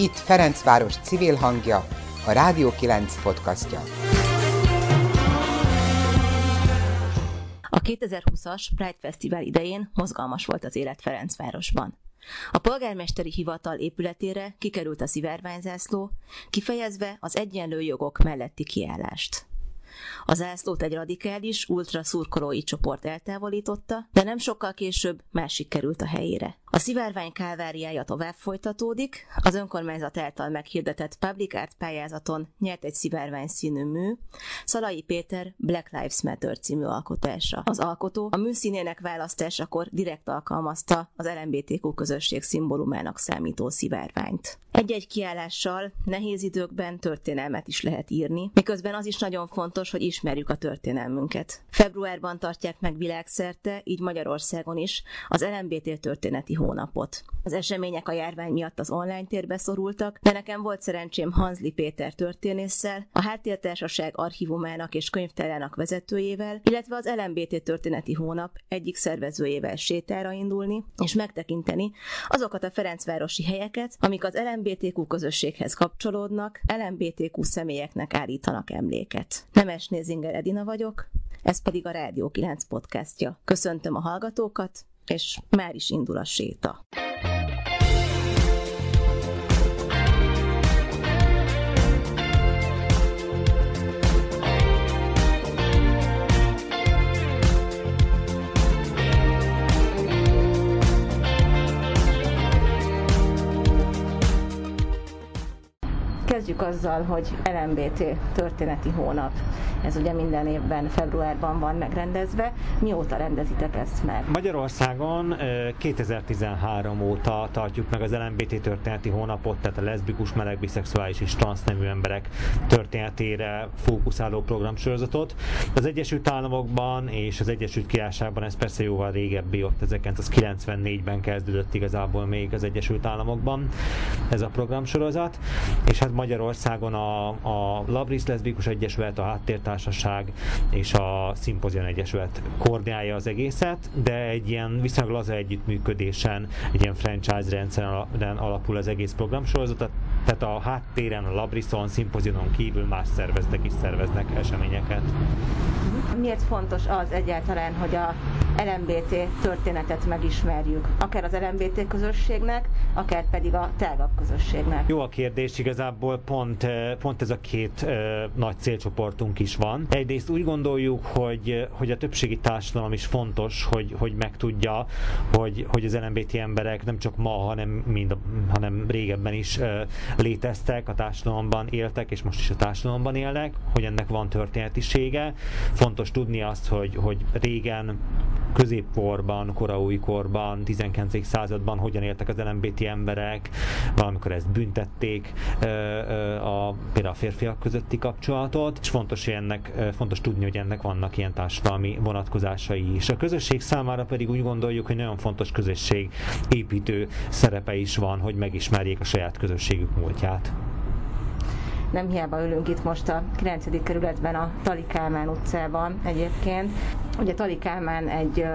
Itt Ferencváros civil hangja, a Rádió 9 podcastja. A 2020-as Pride Fesztivál idején mozgalmas volt az élet Ferencvárosban. A polgármesteri hivatal épületére kikerült a szivárványzászló, kifejezve az egyenlő jogok melletti kiállást. A zászlót egy radikális, ultra szurkolói csoport eltávolította, de nem sokkal később másik került a helyére. A szivárvány kálváriája tovább folytatódik, az önkormányzat által meghirdetett Public Art pályázaton nyert egy szivárvány színű mű, Szalai Péter Black Lives Matter című alkotása. Az alkotó a műszínének választásakor direkt alkalmazta az LMBTQ közösség szimbólumának számító szivárványt. Egy-egy kiállással nehéz időkben történelmet is lehet írni, miközben az is nagyon fontos, hogy ismerjük a történelmünket. Februárban tartják meg világszerte, így Magyarországon is, az LMBT történeti hónapot. Az események a járvány miatt az online térbe szorultak, de nekem volt szerencsém Hanzli Péter történésszel, a Háttértársaság archívumának és könyvtárának vezetőjével, illetve az LMBT történeti hónap egyik szervezőjével sétára indulni, és megtekinteni azokat a Ferencvárosi helyeket, amik az LMBTQ közösséghez kapcsolódnak, LMBTQ személyeknek állítanak emléket. Nemes Nézinger Edina vagyok, ez pedig a Rádió 9 podcastja. Köszöntöm a hallgatókat, és már is indul a séta. Kezdjük azzal, hogy LMBT történeti hónap. Ez ugye minden évben februárban van megrendezve. Mióta rendezitek ezt meg? Magyarországon 2013 óta tartjuk meg az LMBT történeti hónapot, tehát a leszbikus, meleg, biszexuális és transznemű emberek történetére fókuszáló programsorozatot. Az Egyesült Államokban és az Egyesült Királyságban ez persze jóval régebbi, ott 1994-ben kezdődött igazából még az Egyesült Államokban ez a programsorozat, és hát Magyarországon a, a Labris Leszbikus Egyesület, a Háttértársaság és a Szimpozion Egyesület koordinálja az egészet, de egy ilyen viszonylag laza együttműködésen, egy ilyen franchise rendszeren alapul az egész programsorozat, tehát a háttéren, a Labrison, Szimpozionon kívül más szerveztek is szerveznek eseményeket. Miért fontos az egyáltalán, hogy a LMBT történetet megismerjük, akár az LMBT közösségnek, akár pedig a tágabb közösségnek? Jó a kérdés, igazából pont, pont ez a két nagy célcsoportunk is van. Egyrészt úgy gondoljuk, hogy, hogy a többségi társadalom is fontos, hogy, hogy megtudja, hogy, hogy az LMBT emberek nem csak ma, hanem, mind, hanem régebben is léteztek, a társadalomban éltek, és most is a társadalomban élnek, hogy ennek van történetisége. Fontos tudni azt, hogy, hogy régen középkorban, koraújkorban, 19. században hogyan éltek az LMBT emberek, valamikor ezt büntették a, például a férfiak közötti kapcsolatot, és fontos, hogy ennek, fontos tudni, hogy ennek vannak ilyen társadalmi vonatkozásai is. A közösség számára pedig úgy gondoljuk, hogy nagyon fontos közösség építő szerepe is van, hogy megismerjék a saját közösségük múltját nem hiába ülünk itt most a 9. kerületben a Tali Kálmán utcában egyébként. Ugye Tali Kálmán egy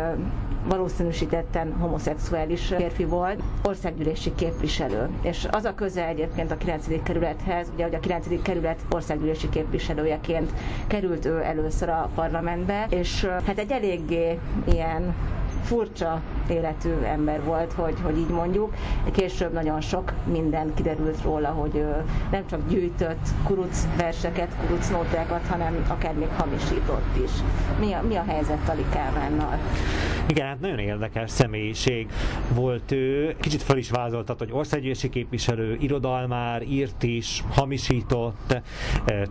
valószínűsítetten homoszexuális férfi volt, országgyűlési képviselő. És az a köze egyébként a 9. kerülethez, ugye hogy a 9. kerület országgyűlési képviselőjeként került ő először a parlamentbe, és hát egy eléggé ilyen furcsa életű ember volt, hogy, hogy így mondjuk. Később nagyon sok minden kiderült róla, hogy nem csak gyűjtött kuruc verseket, kuruc nótákat, hanem akár még hamisított is. Mi a, mi a helyzet Tali Kálmánnal? Igen, hát nagyon érdekes személyiség volt ő. Kicsit fel is vázoltat, hogy országgyűlési képviselő, irodalmár, írt is, hamisított,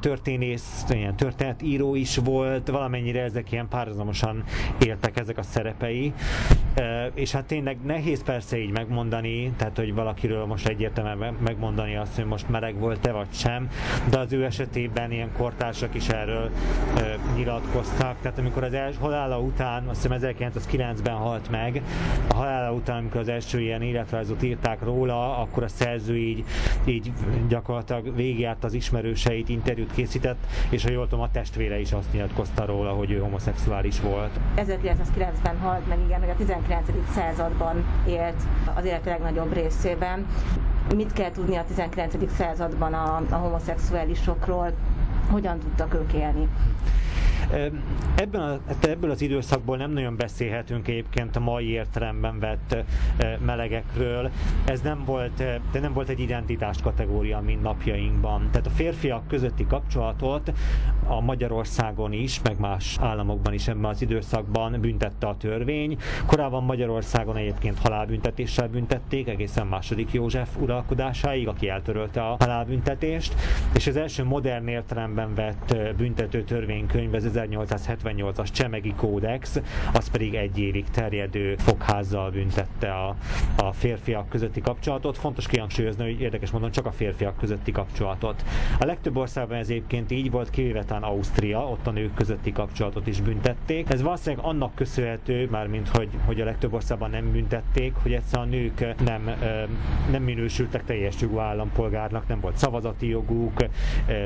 történész, ilyen történetíró is volt, valamennyire ezek ilyen párhuzamosan éltek ezek a szerepei. És hát tényleg nehéz persze így megmondani, tehát hogy valakiről most egyértelműen megmondani azt, hogy most meleg volt-e vagy sem, de az ő esetében ilyen kortársak is erről nyilatkoztak. Tehát amikor az első halála után, azt hiszem 1909-ben halt meg, a halála után, amikor az első ilyen életrajzot írták róla, akkor a szerző így, így gyakorlatilag végigjárt az ismerőseit, interjút készített, és ha jól tudom, a testvére is azt nyilatkozta róla, hogy ő homoszexuális volt. 1909-ben halt meg, igen, hogy a 19. században élt az élet legnagyobb részében. mit kell tudni a 19. században a, a homoszexuálisokról, hogyan tudtak ők élni. Ebben a, hát ebből az időszakból nem nagyon beszélhetünk egyébként a mai értelemben vett melegekről. Ez nem volt, de nem volt egy identitás kategória, mint napjainkban. Tehát a férfiak közötti kapcsolatot a Magyarországon is, meg más államokban is ebben az időszakban büntette a törvény. Korábban Magyarországon egyébként halálbüntetéssel büntették, egészen második József uralkodásáig, aki eltörölte a halálbüntetést, és az első modern értelemben vett büntető törvénykönyv, ez 1878-as Csemegi Kódex, az pedig egy évig terjedő fogházzal büntette a, a férfiak közötti kapcsolatot. Fontos kihangsúlyozni, hogy érdekes mondom, csak a férfiak közötti kapcsolatot. A legtöbb országban ez egyébként így volt, kivéve Ausztria, ott a nők közötti kapcsolatot is büntették. Ez valószínűleg annak köszönhető, mármint hogy, hogy a legtöbb országban nem büntették, hogy egyszerűen a nők nem, nem minősültek teljes jogú állampolgárnak, nem volt szavazati joguk,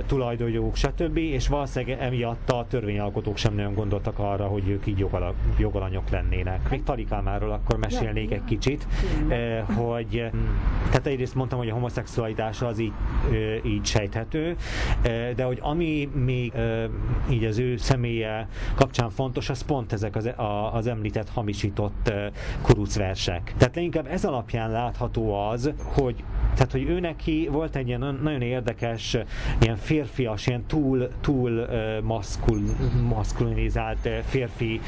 tulajdonjoguk, stb. És valószínűleg emiatt a törvény törvényalkotók sem nagyon gondoltak arra, hogy ők így jogala, jogalanyok lennének. Még Talikámáról akkor mesélnék egy kicsit, eh, hogy mm, tehát egyrészt mondtam, hogy a homoszexualitás az így, eh, így sejthető, eh, de hogy ami még így az ő személye kapcsán fontos, az pont ezek az, az említett hamisított kurucversek. Tehát leginkább ez alapján látható az, hogy tehát, hogy ő neki volt egy ilyen nagyon érdekes, ilyen férfias, ilyen túl, túl maszkul, maszkulinizált férfi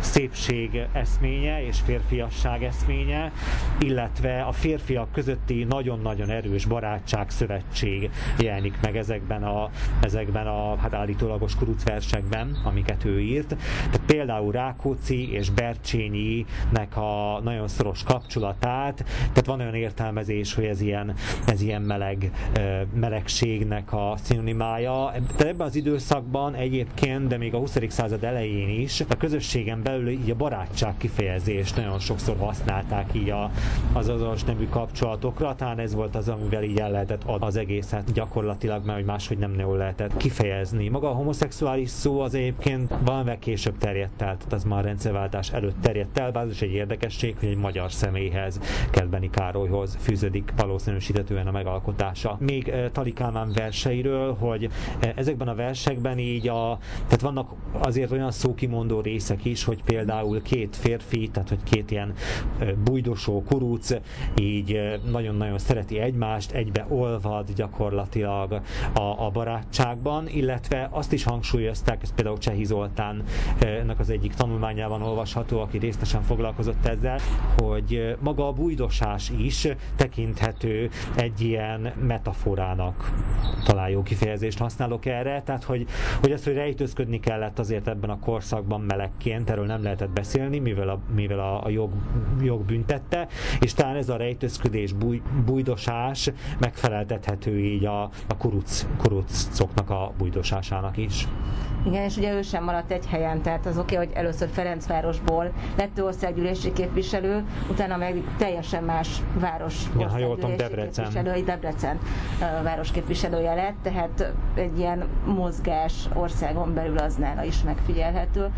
szépség eszménye és férfiasság eszménye, illetve a férfiak közötti nagyon-nagyon erős barátság szövetség jelenik meg ezekben a, ezekben a hát állítólagos kurucversekben, amiket ő írt. Tehát például Rákóczi és Bercsényinek a nagyon szoros kapcsolatát, tehát van olyan értelmezés, hogy ez ilyen, ez ilyen meleg, melegségnek a szinonimája. De ebben az időszakban egyébként de még a 20. század elején is a közösségen belül így a barátság kifejezést nagyon sokszor használták így a, az azonos nemű kapcsolatokra, talán ez volt az, amivel így el lehetett az egészet gyakorlatilag, mert hogy máshogy nem nagyon lehetett kifejezni. Maga a homoszexuális szó az egyébként valamivel később terjedt el, tehát az már a rendszerváltás előtt terjedt el, bár ez is egy érdekesség, hogy egy magyar személyhez, Kedbeni Károlyhoz fűződik valószínűsítetően a megalkotása. Még uh, Tali Kálmán verseiről, hogy uh, ezekben a versekben így a, tehát vannak azért olyan szókimondó részek is, hogy például két férfi, tehát hogy két ilyen bujdosó kuruc így nagyon-nagyon szereti egymást, egybe olvad gyakorlatilag a, a barátságban, illetve azt is hangsúlyozták, ez például Csehi Zoltán ennek az egyik tanulmányában olvasható, aki részletesen foglalkozott ezzel, hogy maga a bujdosás is tekinthető egy ilyen metaforának. Talán jó kifejezést használok erre, tehát hogy, hogy ez, hogy rejtőzködni kellett azért ebben a korszakban melegként, erről nem lehetett beszélni, mivel a, mivel a, a jog, jog büntette, és talán ez a rejtőzködés, búj, bújdosás megfeleltethető így a, a kuruc, kurucoknak a bújdosásának is. Igen, és ugye ő sem maradt egy helyen, tehát az oké, okay, hogy először Ferencvárosból lett ő országgyűlési képviselő, utána meg teljesen más város ja, ha jól tudom, Debrecen. képviselő, Debrecen uh, városképviselője lett, tehát egy ilyen mozgás országon belül az nála is megfigyelhető,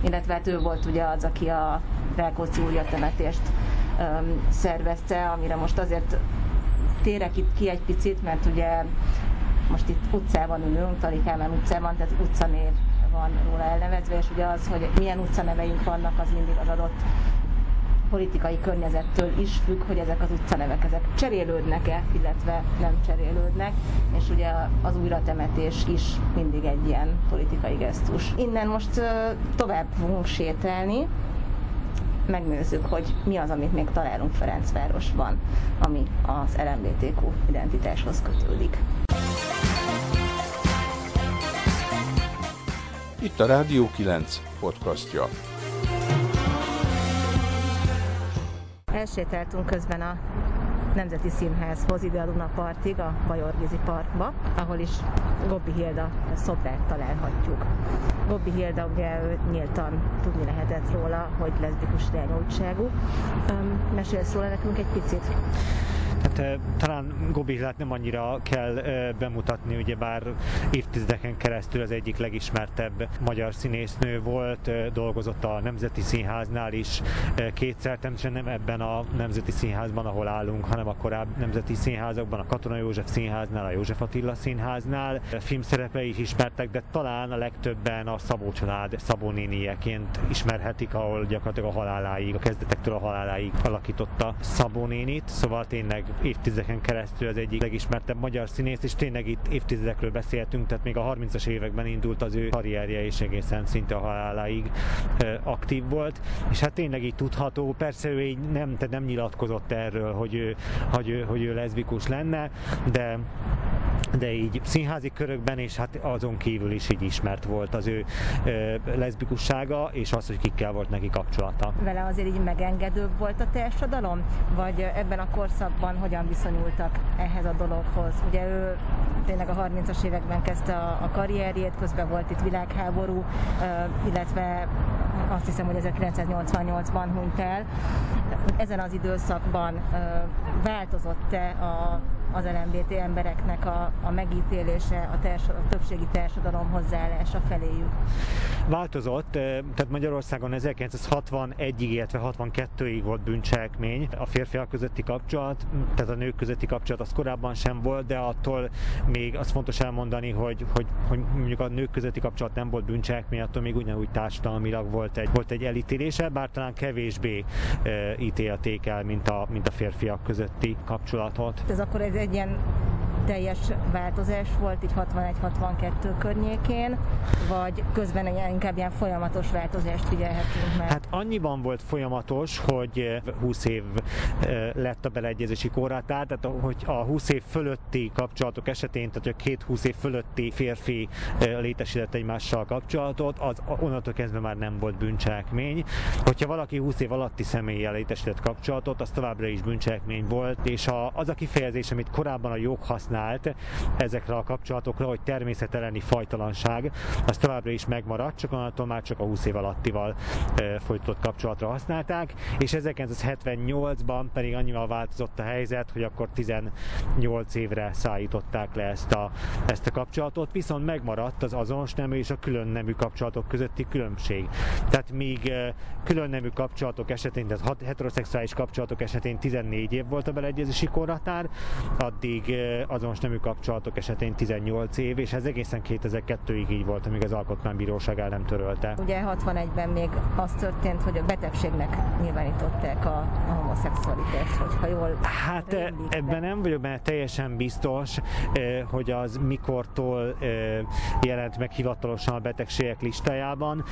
illetve hát ő volt ugye az, aki a Rákóczi temetést um, szervezte, amire most azért térek itt ki egy picit, mert ugye most itt utcában ülünk, Talikámán utcában, tehát utcanév van róla elnevezve, és ugye az, hogy milyen utcaneveink vannak, az mindig az adott politikai környezettől is függ, hogy ezek az utcanevek ezek cserélődnek-e, illetve nem cserélődnek, és ugye az újratemetés is mindig egy ilyen politikai gesztus. Innen most tovább fogunk sétálni, megnézzük, hogy mi az, amit még találunk Ferencvárosban, ami az LMBTQ identitáshoz kötődik. Itt a Rádió 9 podcastja. Elsétáltunk közben a Nemzeti Színházhoz, ide a Luna Partig, a Bajorgizi Parkba, ahol is Gobbi Hilda szobrát találhatjuk. Gobbi Hilda ugye nyíltan tudni lehetett róla, hogy leszbikus irányultságú. Mesélsz róla nekünk egy picit? Hát talán Gobillát nem annyira kell bemutatni, ugye bár évtizedeken keresztül az egyik legismertebb magyar színésznő volt, dolgozott a Nemzeti Színháznál is kétszer, természetesen nem ebben a Nemzeti Színházban, ahol állunk, hanem a korábbi Nemzeti Színházakban, a Katona József Színháznál, a József Attila Színháznál. Filmszerepei is ismertek, de talán a legtöbben a Szabó család Szabó nénieként ismerhetik, ahol gyakorlatilag a haláláig, a kezdetektől a haláláig alakította Szabó nénit, szóval tényleg évtizedeken keresztül az egyik legismertebb magyar színész, és tényleg itt évtizedekről beszéltünk, tehát még a 30-as években indult az ő karrierje, és egészen szinte a haláláig aktív volt, és hát tényleg így tudható, persze ő így nem, tehát nem nyilatkozott erről, hogy ő, hogy ő, hogy ő leszbikus lenne, de de így színházi körökben, és hát azon kívül is így ismert volt az ő ö, leszbikussága, és az, hogy kikkel volt neki kapcsolata. Vele azért így megengedőbb volt a társadalom, vagy ebben a korszakban hogyan viszonyultak ehhez a dologhoz? Ugye ő tényleg a 30-as években kezdte a, a karrierjét, közben volt itt világháború, illetve azt hiszem, hogy 1988-ban hunyt el. Ezen az időszakban változott-e a az LMBT embereknek a, a megítélése, a, társ, a többségi társadalom hozzáállása feléjük? Változott, tehát Magyarországon 1961-ig, illetve 62-ig volt bűncselekmény. A férfiak közötti kapcsolat, tehát a nők közötti kapcsolat az korábban sem volt, de attól még az fontos elmondani, hogy, hogy, hogy mondjuk a nők közötti kapcsolat nem volt bűncselekmény, attól még ugyanúgy társadalmilag volt egy, volt egy elítélése, bár talán kevésbé e, ítélték el, mint a, mint a férfiak közötti kapcsolatot. Ez akkor egy ilyen teljes változás volt így 61-62 környékén, vagy közben egy inkább ilyen folyamatos változást figyelhetünk meg? Hát annyiban volt folyamatos, hogy 20 év eh, lett a beleegyezési korhatár, tehát hogy a 20 év fölötti kapcsolatok esetén, tehát a két 20 év fölötti férfi eh, létesített egymással kapcsolatot, az onnantól kezdve már nem volt bűncselekmény. Hogyha valaki 20 év alatti személlyel létesített kapcsolatot, az továbbra is bűncselekmény volt, és a, az a kifejezés, amit korábban a jog használt ezekre a kapcsolatokra, hogy természeteleni fajtalanság, az továbbra is megmaradt, csak onnantól már csak a 20 év alattival e, folytatott kapcsolatra használták, és 1978-ban pedig annyival változott a helyzet, hogy akkor 18 évre szállították le ezt a, ezt a kapcsolatot, viszont megmaradt az azonos nemű és a külön nemű kapcsolatok közötti különbség. Tehát míg külön nemű kapcsolatok esetén, tehát heteroszexuális kapcsolatok esetén 14 év volt a beleegyezési korhatár, addig azonos nemű kapcsolatok esetén 18 év, és ez egészen 2002-ig így volt, amíg az Alkotmánybíróság el nem törölte. Ugye 61-ben még az történt, hogy a betegségnek nyilvánították a, a homoszexualitást, hogyha jól Hát rémlik, ebben nem vagyok benne teljesen biztos, hogy az mikortól jelent meg hivatalosan a betegségek listájában.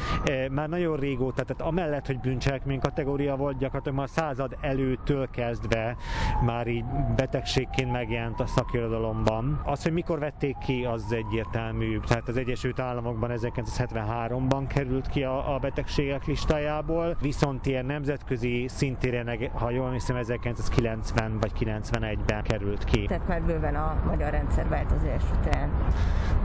Már nagyon régóta, tehát amellett, hogy bűncselekmény kategória volt, gyakorlatilag már a század előttől kezdve már így betegségként megjelent a szakirodalomban. Az, hogy mikor vették ki, az egyértelmű. Tehát az Egyesült Államokban 1973-ban került ki a, a betegségek listájából, viszont ilyen nemzetközi szintére, ha jól hiszem, 1990 vagy 91-ben került ki. Tehát már bőven a magyar rendszerváltozás után.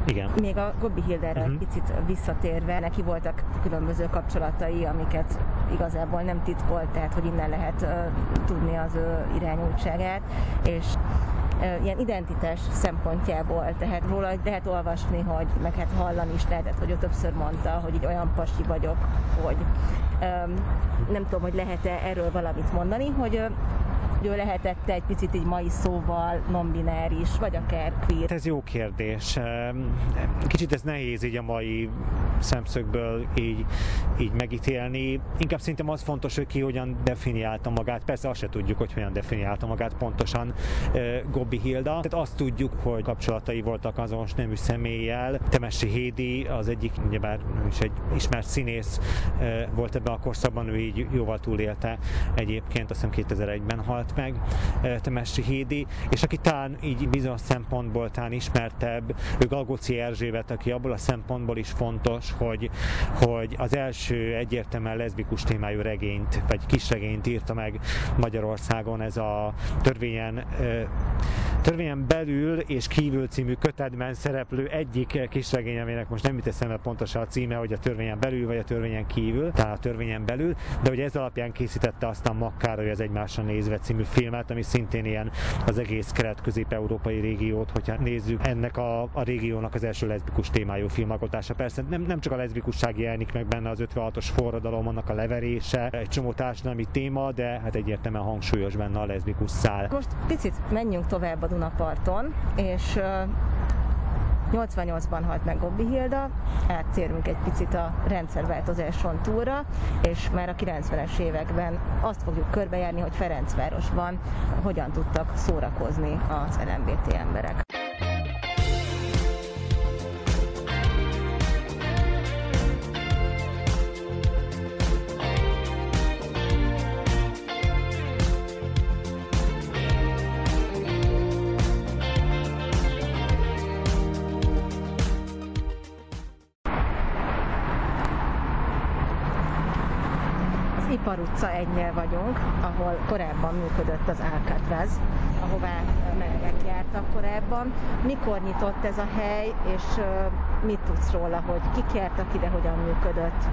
Igen. Még a Gobbi Hilderre uh-huh. egy mhm. picit visszatérve, neki voltak különböző kapcsolatai, amiket igazából nem titkolt, tehát hogy innen lehet uh, tudni az ő irányultságát, és ilyen identitás szempontjából, tehát róla lehet olvasni, hogy meg hát hallani is lehetett, hogy ő többször mondta, hogy így olyan pasi vagyok, hogy nem tudom, hogy lehet-e erről valamit mondani, hogy ő lehetett egy picit így mai szóval non-bináris, vagy akár queer? Ez jó kérdés. Kicsit ez nehéz így a mai szemszögből így, így megítélni. Inkább szerintem az fontos, hogy ki hogyan definiálta magát. Persze azt se tudjuk, hogy hogyan definiálta magát pontosan Gobbi Hilda. Tehát azt tudjuk, hogy kapcsolatai voltak azonos nemű személlyel. Temesi Hédi az egyik, ugyebár is egy ismert színész volt ebben a korszakban, ő így jóval túlélte egyébként, azt hiszem 2001-ben halt meg Temesi Hédi, és aki talán így bizonyos szempontból talán ismertebb, ő Galgóci Erzsébet, aki abból a szempontból is fontos, hogy, hogy az első egyértelműen leszbikus témájú regényt, vagy kisregényt írta meg Magyarországon, ez a törvényen Törvényen belül és kívül című kötetben szereplő egyik kisregény, aminek most nem jut eszembe pontosan a címe, hogy a törvényen belül vagy a törvényen kívül, tehát a törvényen belül, de hogy ez alapján készítette aztán Makkároly az egymásra nézve című filmet, ami szintén ilyen az egész kelet-közép-európai régiót, hogyha nézzük ennek a, a régiónak az első leszbikus témájú filmalkotása. Persze nem, nem csak a leszbikusság jelenik meg benne az 56-os forradalom, annak a leverése, egy csomó társadalmi téma, de hát egyértelműen hangsúlyos benne a leszbikus szál. Most picit menjünk tovább a Dunaparton, és 88-ban halt meg Gobbi Hilda, áttérünk egy picit a rendszerváltozáson túlra, és már a 90-es években azt fogjuk körbejárni, hogy Ferencvárosban hogyan tudtak szórakozni az LMBT emberek. Utca 1-nél vagyunk, ahol korábban működött az Alcatraz, ahová melegek jártak korábban. Mikor nyitott ez a hely, és mit tudsz róla, hogy kik jártak ide, hogyan működött?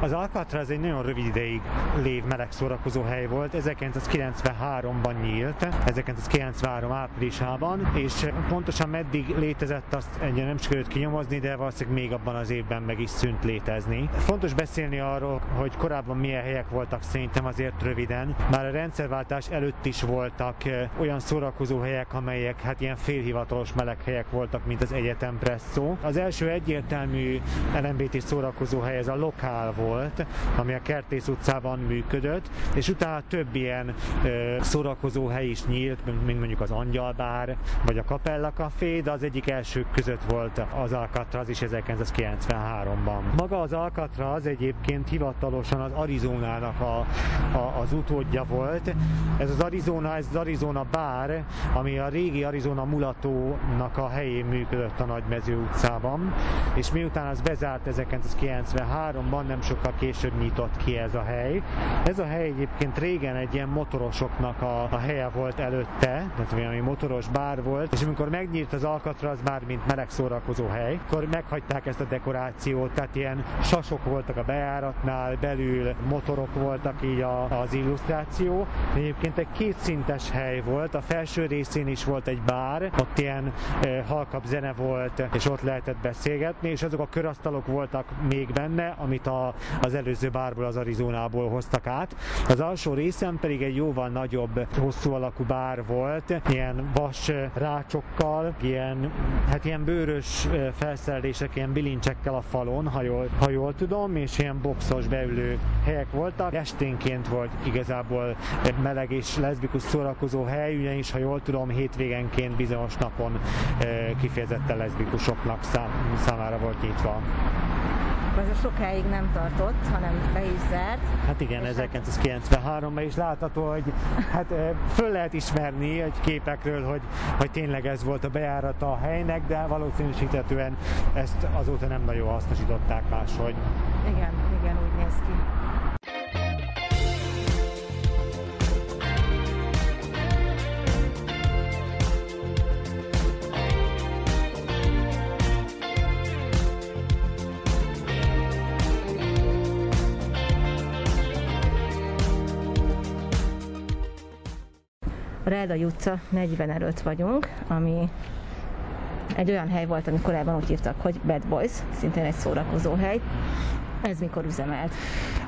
Az Alcatraz egy nagyon rövid ideig lév meleg szórakozó hely volt, 1993-ban nyílt, 1993 áprilisában, és pontosan meddig létezett, azt egyre nem sikerült kinyomozni, de valószínűleg még abban az évben meg is szűnt létezni. Fontos beszélni arról, hogy korábban milyen helyek voltak szerintem azért röviden. Már a rendszerváltás előtt is voltak olyan szórakozó helyek, amelyek hát ilyen félhivatalos meleg helyek voltak, mint az Egyetem Presszó. Az első egyértelmű LMBT szórakozó hely ez a lokál volt, ami a Kertész utcában működött, és utána több ilyen ö, szórakozó hely is nyílt, mint mondjuk az Angyalbár, vagy a Kapella Café, de az egyik elsők között volt az Alcatraz is 1993-ban. Maga az Alcatraz egyébként hivatalosan az Arizonának a, a, az utódja volt. Ez az Arizona, ez az Arizona bár, ami a régi Arizona mulatónak a helyén működött a Nagymező utcában, és miután az bezárt 1993-ban, nem sokkal később nyitott ki ez a hely. Ez a hely egyébként régen egy ilyen motorosoknak a, a helye volt előtte, tehát valami motoros bár volt, és amikor megnyílt az Alcatraz már mint meleg szórakozó hely, akkor meghagyták ezt a dekorációt, tehát ilyen sasok voltak a bejáratnál, belül motorok voltak így a, az illusztráció. Egyébként egy kétszintes hely volt, a felső részén is volt egy bár, ott ilyen e, halkabb zene volt, és ott lehetett beszélgetni, és azok a körasztalok voltak még benne, amit a, az előző bárból, az Arizonából hoztak át. Az alsó részen pedig egy jóval nagyobb, hosszú alakú bár volt, ilyen vas rácsokkal, ilyen, hát ilyen bőrös felszerelések, ilyen bilincsekkel a falon, ha jól, ha jól tudom, és ilyen boxos beülő helyek voltak. Esténként volt igazából meleg és leszbikus szórakozó hely, ugyanis, ha jól tudom, hétvégenként bizonyos napon kifejezetten leszbikusoknak szám, számára volt nyitva. Ez a sokáig nem tartott, hanem be is zárt. Hát igen, 1993-ban is látható, hogy hát föl lehet ismerni egy képekről, hogy, hogy tényleg ez volt a bejárata a helynek, de valószínűsítetően ezt azóta nem nagyon hasznosították máshogy. Igen, igen, úgy néz ki. Ráda utca 40 előtt vagyunk, ami egy olyan hely volt, ami korábban úgy hívtak, hogy Bad Boys, szintén egy szórakozó hely. Ez mikor üzemelt?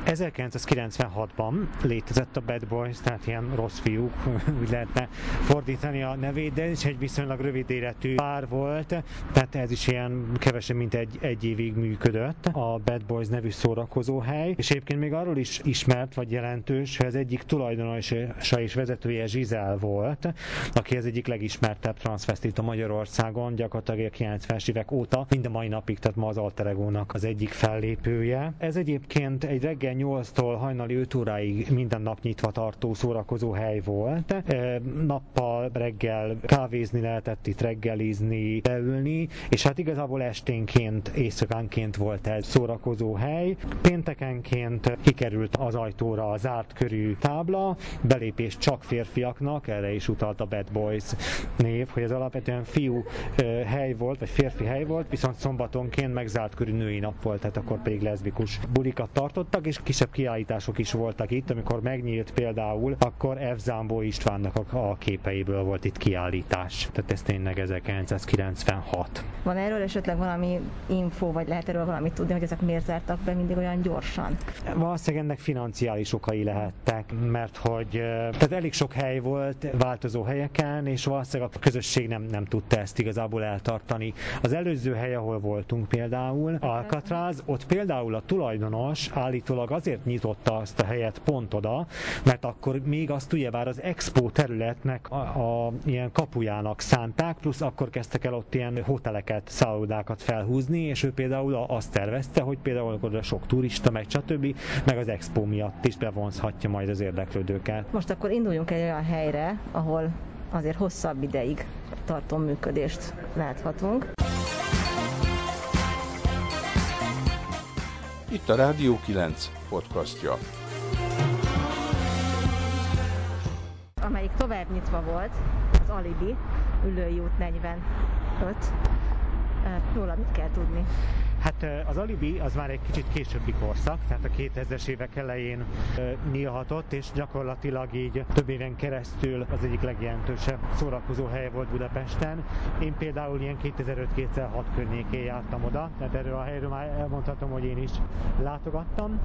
1996-ban létezett a Bad Boys, tehát ilyen rossz fiúk, úgy lehetne fordítani a nevét, de is egy viszonylag rövid életű pár volt, tehát ez is ilyen kevesebb, mint egy, egy évig működött, a Bad Boys nevű szórakozóhely, és egyébként még arról is ismert, vagy jelentős, hogy az egyik tulajdonosa és vezetője Zsizel volt, aki az egyik legismertebb transvestit a Magyarországon, gyakorlatilag a 90-es évek óta, mind a mai napig, tehát ma az Alteregónak az egyik fellépője. Ez egyébként egy reggel 8-tól hajnali 5 óráig minden nap nyitva tartó szórakozó hely volt. Nappal reggel kávézni lehetett itt reggelizni, beülni, és hát igazából esténként, éjszakánként volt ez szórakozó hely. Péntekenként kikerült az ajtóra a zárt körű tábla, belépés csak férfiaknak, erre is utalt a Bad Boys név, hogy ez alapvetően fiú hely volt, vagy férfi hely volt, viszont szombatonként meg zárt körű női nap volt, tehát akkor pedig leszbikus bulikat tartottak, és kisebb kiállítások is voltak itt, amikor megnyílt például, akkor F. Zambó Istvánnak a, a képeiből volt itt kiállítás. Tehát ez tényleg 1996. Van erről esetleg valami info, vagy lehet erről valamit tudni, hogy ezek miért zártak be mindig olyan gyorsan? Valószínűleg ennek financiális okai lehettek, mert hogy tehát elég sok hely volt változó helyeken, és valószínűleg a közösség nem, nem tudta ezt igazából eltartani. Az előző hely, ahol voltunk például, Alcatraz, ott például a tulajdonos állítólag azért nyitotta azt a helyet pont oda, mert akkor még azt ugyebár az expo területnek a, a ilyen kapujának szánták, plusz akkor kezdtek el ott ilyen hoteleket, szállodákat felhúzni, és ő például azt tervezte, hogy például oda sok turista megy, stb., meg az expo miatt is bevonzhatja majd az érdeklődőket. Most akkor induljunk egy olyan helyre, ahol azért hosszabb ideig tartó működést láthatunk. Itt a Rádió 9 podcastja. Amelyik tovább nyitva volt, az Alibi, Ülői út 45. Róla mit kell tudni? Hát az Alibi az már egy kicsit későbbi korszak, tehát a 2000-es évek elején nyílhatott, és gyakorlatilag így több éven keresztül az egyik legjelentősebb szórakozó hely volt Budapesten. Én például ilyen 2005-2006 környékén jártam oda, tehát erről a helyről már elmondhatom, hogy én is látogattam.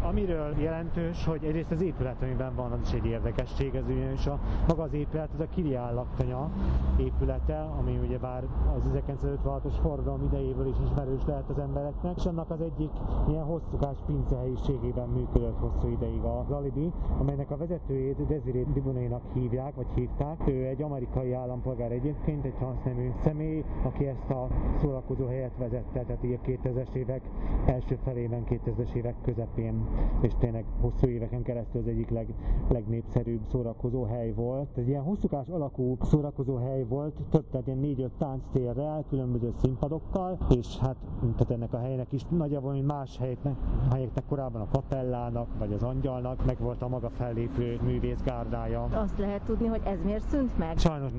Amiről jelentős, hogy egyrészt az épület, amiben van, az is egy érdekesség, ez ugyanis a, maga az épület, az a Kiriál laktanya épülete, ami ugye bár az 1956-os forradalom idejéből is ismerős lehet az embereknek, és annak az egyik ilyen hosszúkás pince helyiségében működött hosszú ideig az Alibi, amelynek a vezetőjét Desiree Dibonénak hívják, vagy hívták. Ő egy amerikai állampolgár egyébként, egy transznemű személy, aki ezt a szórakozó helyet vezette, tehát így a 2000-es évek első felében, 2000-es évek közepén, és tényleg hosszú éveken keresztül az egyik leg, legnépszerűbb szórakozó hely volt. Ez ilyen hosszúkás alakú szórakozó hely volt, több, tehát ilyen négy-öt tánctérrel, különböző színpadokkal, és hát tehát ennek a helynek is nagyjából, mint más helyeknek, helyeknek korábban a kapellának, vagy az angyalnak, meg volt a maga fellépő művész gárdája. Azt lehet tudni, hogy ez miért szűnt meg? Sajnos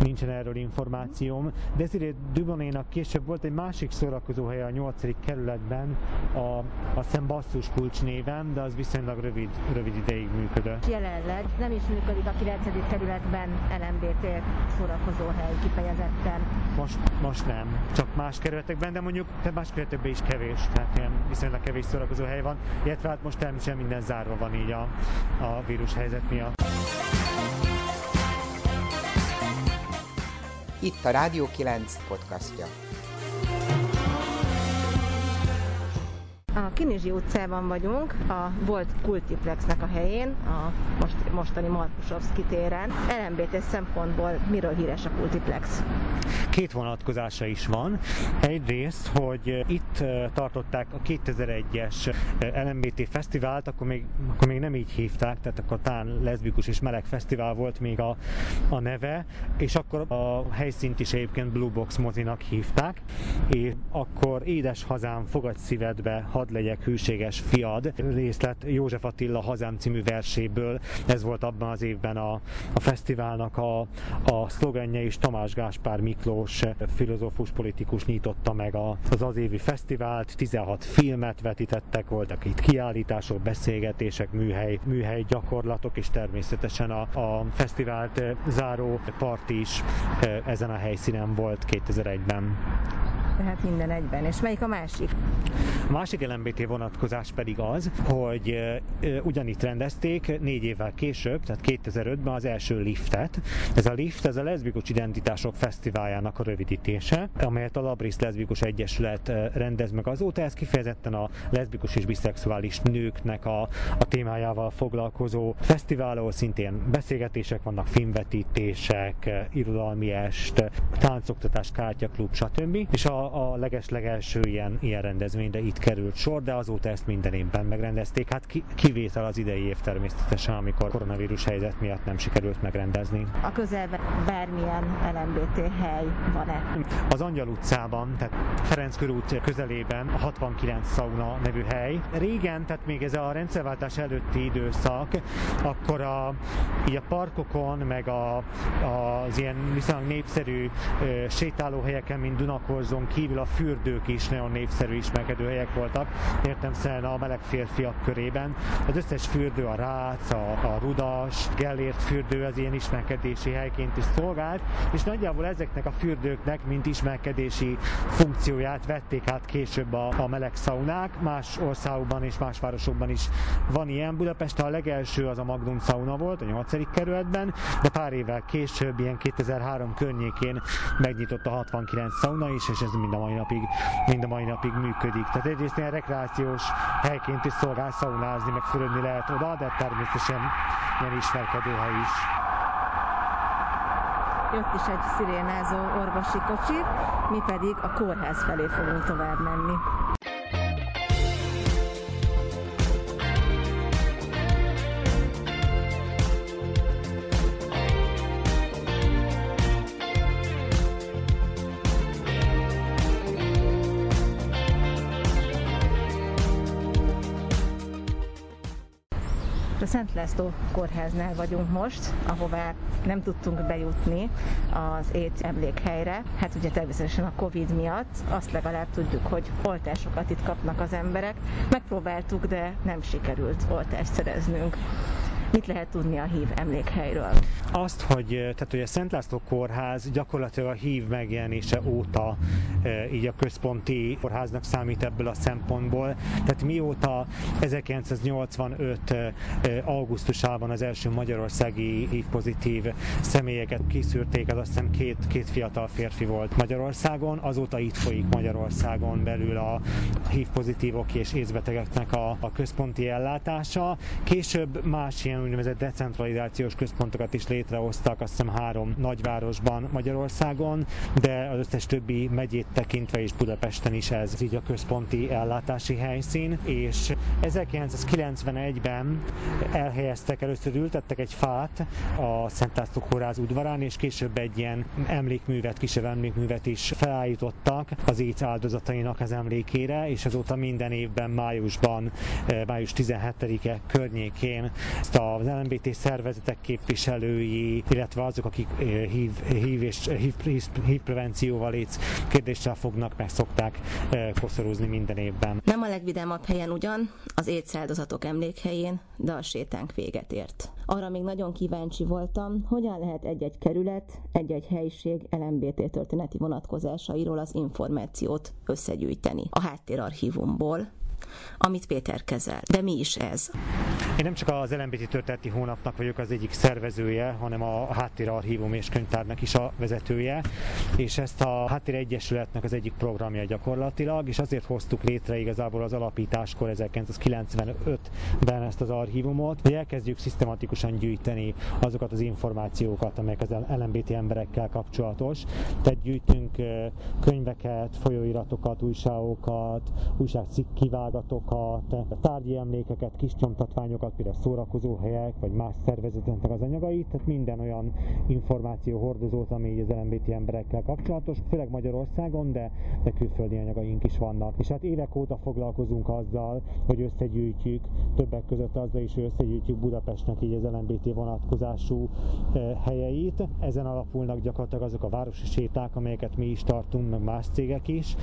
nincsen erről információm. Desiree Dubonénak később volt egy másik szórakozó helye a 8. kerületben, a, a Szent Basszus kulcs néven, de az viszonylag rövid, rövid ideig működött. Jelenleg nem is működik a 9. kerületben LMBT szórakozó hely kifejezetten. Most, most nem, csak más kerületekben, de mondjuk más kerületekben is kevés, tehát ilyen viszonylag kevés szórakozó hely van, illetve hát most természetesen minden zárva van így a, a vírus helyzet miatt. Itt a Rádió 9 podcastja. A Kinizsi utcában vagyunk, a volt Kultiplexnek a helyén, a most, mostani Markusovszki téren. LMBT szempontból miről híres a Kultiplex? Két vonatkozása is van. Egyrészt, hogy itt tartották a 2001-es LMBT fesztivált, akkor még, akkor még nem így hívták, tehát akkor talán leszbikus és meleg fesztivál volt még a, a neve, és akkor a helyszínt is egyébként Blue Box mozinak hívták, és akkor Édes hazám, fogadj szívedbe, hadd legyek hűséges fiad részlet József Attila Hazám című verséből. Ez volt abban az évben a, a fesztiválnak a, a szlogenje is Tamás Gáspár Miklós filozófus politikus nyitotta meg a, az az évi fesztivált, 16 filmet vetítettek, voltak itt kiállítások, beszélgetések, műhely, műhely gyakorlatok, és természetesen a, a fesztivált záró part is ezen a helyszínen volt 2001-ben. Tehát minden egyben. És melyik a másik? A másik LMBT vonatkozás pedig az, hogy uh, ugyanitt rendezték négy évvel később, tehát 2005-ben az első liftet. Ez a lift, ez a Leszbikus Identitások Fesztiváljának a rövidítése, amelyet a Labris Leszbikus Egyesület rendez meg azóta. Ez kifejezetten a leszbikus és biszexuális nőknek a, a témájával foglalkozó fesztivál, ahol szintén beszélgetések vannak, filmvetítések, irodalmi est, táncoktatás, kártyaklub, stb. És a a, a leges-legelső ilyen, ilyen rendezvényre itt került sor, de azóta ezt minden évben megrendezték. Hát ki, kivétel az idei év természetesen, amikor koronavírus helyzet miatt nem sikerült megrendezni. A közelben bármilyen LMBT hely van-e? Az Angyal utcában, tehát Ferenc körút közelében a 69 sauna nevű hely. Régen, tehát még ez a rendszerváltás előtti időszak, akkor a, így a parkokon, meg a, az ilyen viszonylag népszerű sétálóhelyeken, mint Dunakorzon kívül a fürdők is nagyon népszerű ismerkedő helyek voltak, értem szerint a meleg férfiak körében. Az összes fürdő, a Rác, a, a Rudas, Gellért fürdő az ilyen ismerkedési helyként is szolgált, és nagyjából ezeknek a fürdőknek, mint ismerkedési funkcióját vették át később a, a meleg szaunák. Más országokban és más városokban is van ilyen. Budapest a legelső az a Magnum sauna volt, a 8. kerületben, de pár évvel később, ilyen 2003 környékén megnyitott a 69 sauna is, és ez mind a mai napig, mind a mai napig működik. Tehát egyrészt ilyen rekreációs helyként is szolgál szaunázni, meg fürödni lehet oda, de természetesen ilyen ismerkedő hely is. Jött is egy szirénázó orvosi kocsi, mi pedig a kórház felé fogunk tovább menni. Szent László kórháznál vagyunk most, ahová nem tudtunk bejutni az ét emlékhelyre. Hát ugye természetesen a Covid miatt azt legalább tudjuk, hogy oltásokat itt kapnak az emberek. Megpróbáltuk, de nem sikerült oltást szereznünk. Mit lehet tudni a hív emlékhelyről? Azt, hogy, tehát, hogy a Szent László kórház gyakorlatilag a hív megjelenése óta így a központi kórháznak számít ebből a szempontból. Tehát mióta 1985 e, augusztusában az első magyarországi hív pozitív személyeket kiszűrték, az azt hiszem két, két fiatal férfi volt Magyarországon, azóta itt folyik Magyarországon belül a hív pozitívok és észbetegeknek a, a központi ellátása. Később más ilyen ilyen úgynevezett decentralizációs központokat is létrehoztak, azt hiszem három nagyvárosban Magyarországon, de az összes többi megyét tekintve is Budapesten is ez így a központi ellátási helyszín, és 1991-ben elhelyeztek, először ültettek egy fát a Szent László Kórház udvarán, és később egy ilyen emlékművet, kisebb emlékművet is felállítottak az éjsz áldozatainak az emlékére, és azóta minden évben májusban, eh, május 17-e környékén ezt a az LMBT szervezetek képviselői, illetve azok, akik hív, hív és hív, hív, hív prevencióval létsz kérdéssel fognak, meg szokták koszorúzni minden évben. Nem a legvidámabb helyen ugyan, az étszáldozatok emlékhelyén, de a sétánk véget ért. Arra még nagyon kíváncsi voltam, hogyan lehet egy-egy kerület, egy-egy helység LMBT történeti vonatkozásairól az információt összegyűjteni a háttérarchívumból, amit Péter kezel. De mi is ez? Én nem csak az LMBT történeti hónapnak vagyok az egyik szervezője, hanem a Háttérarchívum és könyvtárnak is a vezetője, és ezt a Háttér Egyesületnek az egyik programja gyakorlatilag, és azért hoztuk létre igazából az alapításkor 1995-ben ezt az archívumot, hogy elkezdjük szisztematikusan gyűjteni azokat az információkat, amelyek az LMBT emberekkel kapcsolatos. Tehát gyűjtünk könyveket, folyóiratokat, újságokat, újságcikk kivágatokat, tárgyi emlékeket, kis nyomtatványokat, például szórakozó helyek, vagy más szervezeteknek az anyagait, tehát minden olyan információ hordozót, ami így az LMBT emberekkel kapcsolatos, főleg Magyarországon, de, de külföldi anyagaink is vannak. És hát évek óta foglalkozunk azzal, hogy összegyűjtjük, többek között azzal is, hogy összegyűjtjük Budapestnek így az LMBT vonatkozású eh, helyeit. Ezen alapulnak gyakorlatilag azok a városi séták, amelyeket mi is tartunk, meg más cégek is.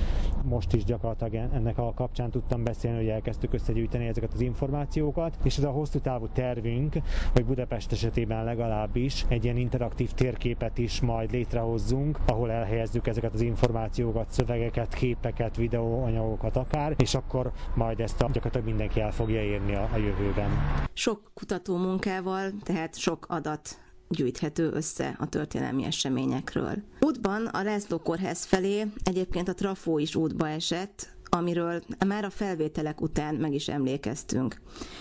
Most is gyakorlatilag ennek a kapcsán tudtam beszélni, hogy elkezdtük összegyűjteni ezeket az információkat, és ez a hosszú távú tervünk, hogy Budapest esetében legalábbis egy ilyen interaktív térképet is majd létrehozzunk, ahol elhelyezzük ezeket az információkat, szövegeket, képeket, videóanyagokat akár, és akkor majd ezt a, gyakorlatilag mindenki el fogja érni a, a jövőben. Sok kutató munkával, tehát sok adat gyűjthető össze a történelmi eseményekről. Útban a László kórház felé egyébként a Trafó is útba esett, amiről már a felvételek után meg is emlékeztünk,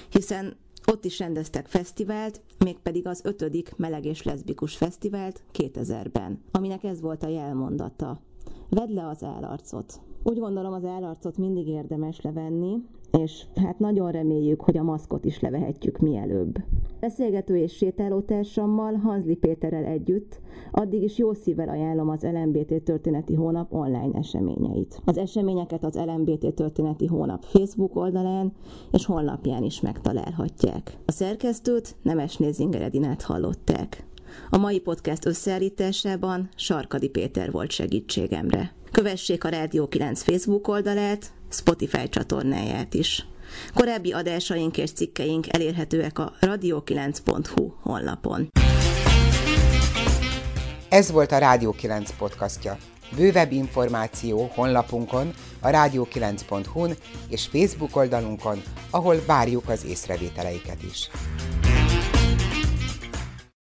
hiszen ott is rendeztek fesztivált, mégpedig az ötödik meleg és leszbikus fesztivált 2000-ben, aminek ez volt a jelmondata. Vedd le az állarcot. Úgy gondolom az állarcot mindig érdemes levenni, és hát nagyon reméljük, hogy a maszkot is levehetjük mielőbb. Beszélgető és sétálótársammal, Hanzli Péterrel együtt, addig is jó szívvel ajánlom az LMBT Történeti Hónap online eseményeit. Az eseményeket az LMBT Történeti Hónap Facebook oldalán és honlapján is megtalálhatják. A szerkesztőt Nemes Nézinger Edinát hallották. A mai podcast összeállításában Sarkadi Péter volt segítségemre. Kövessék a Rádió 9 Facebook oldalát, Spotify csatornáját is. Korábbi adásaink és cikkeink elérhetőek a radio9.hu honlapon. Ez volt a Rádió 9 podcastja. Bővebb információ honlapunkon, a rádió9.hu-n és Facebook oldalunkon, ahol várjuk az észrevételeiket is.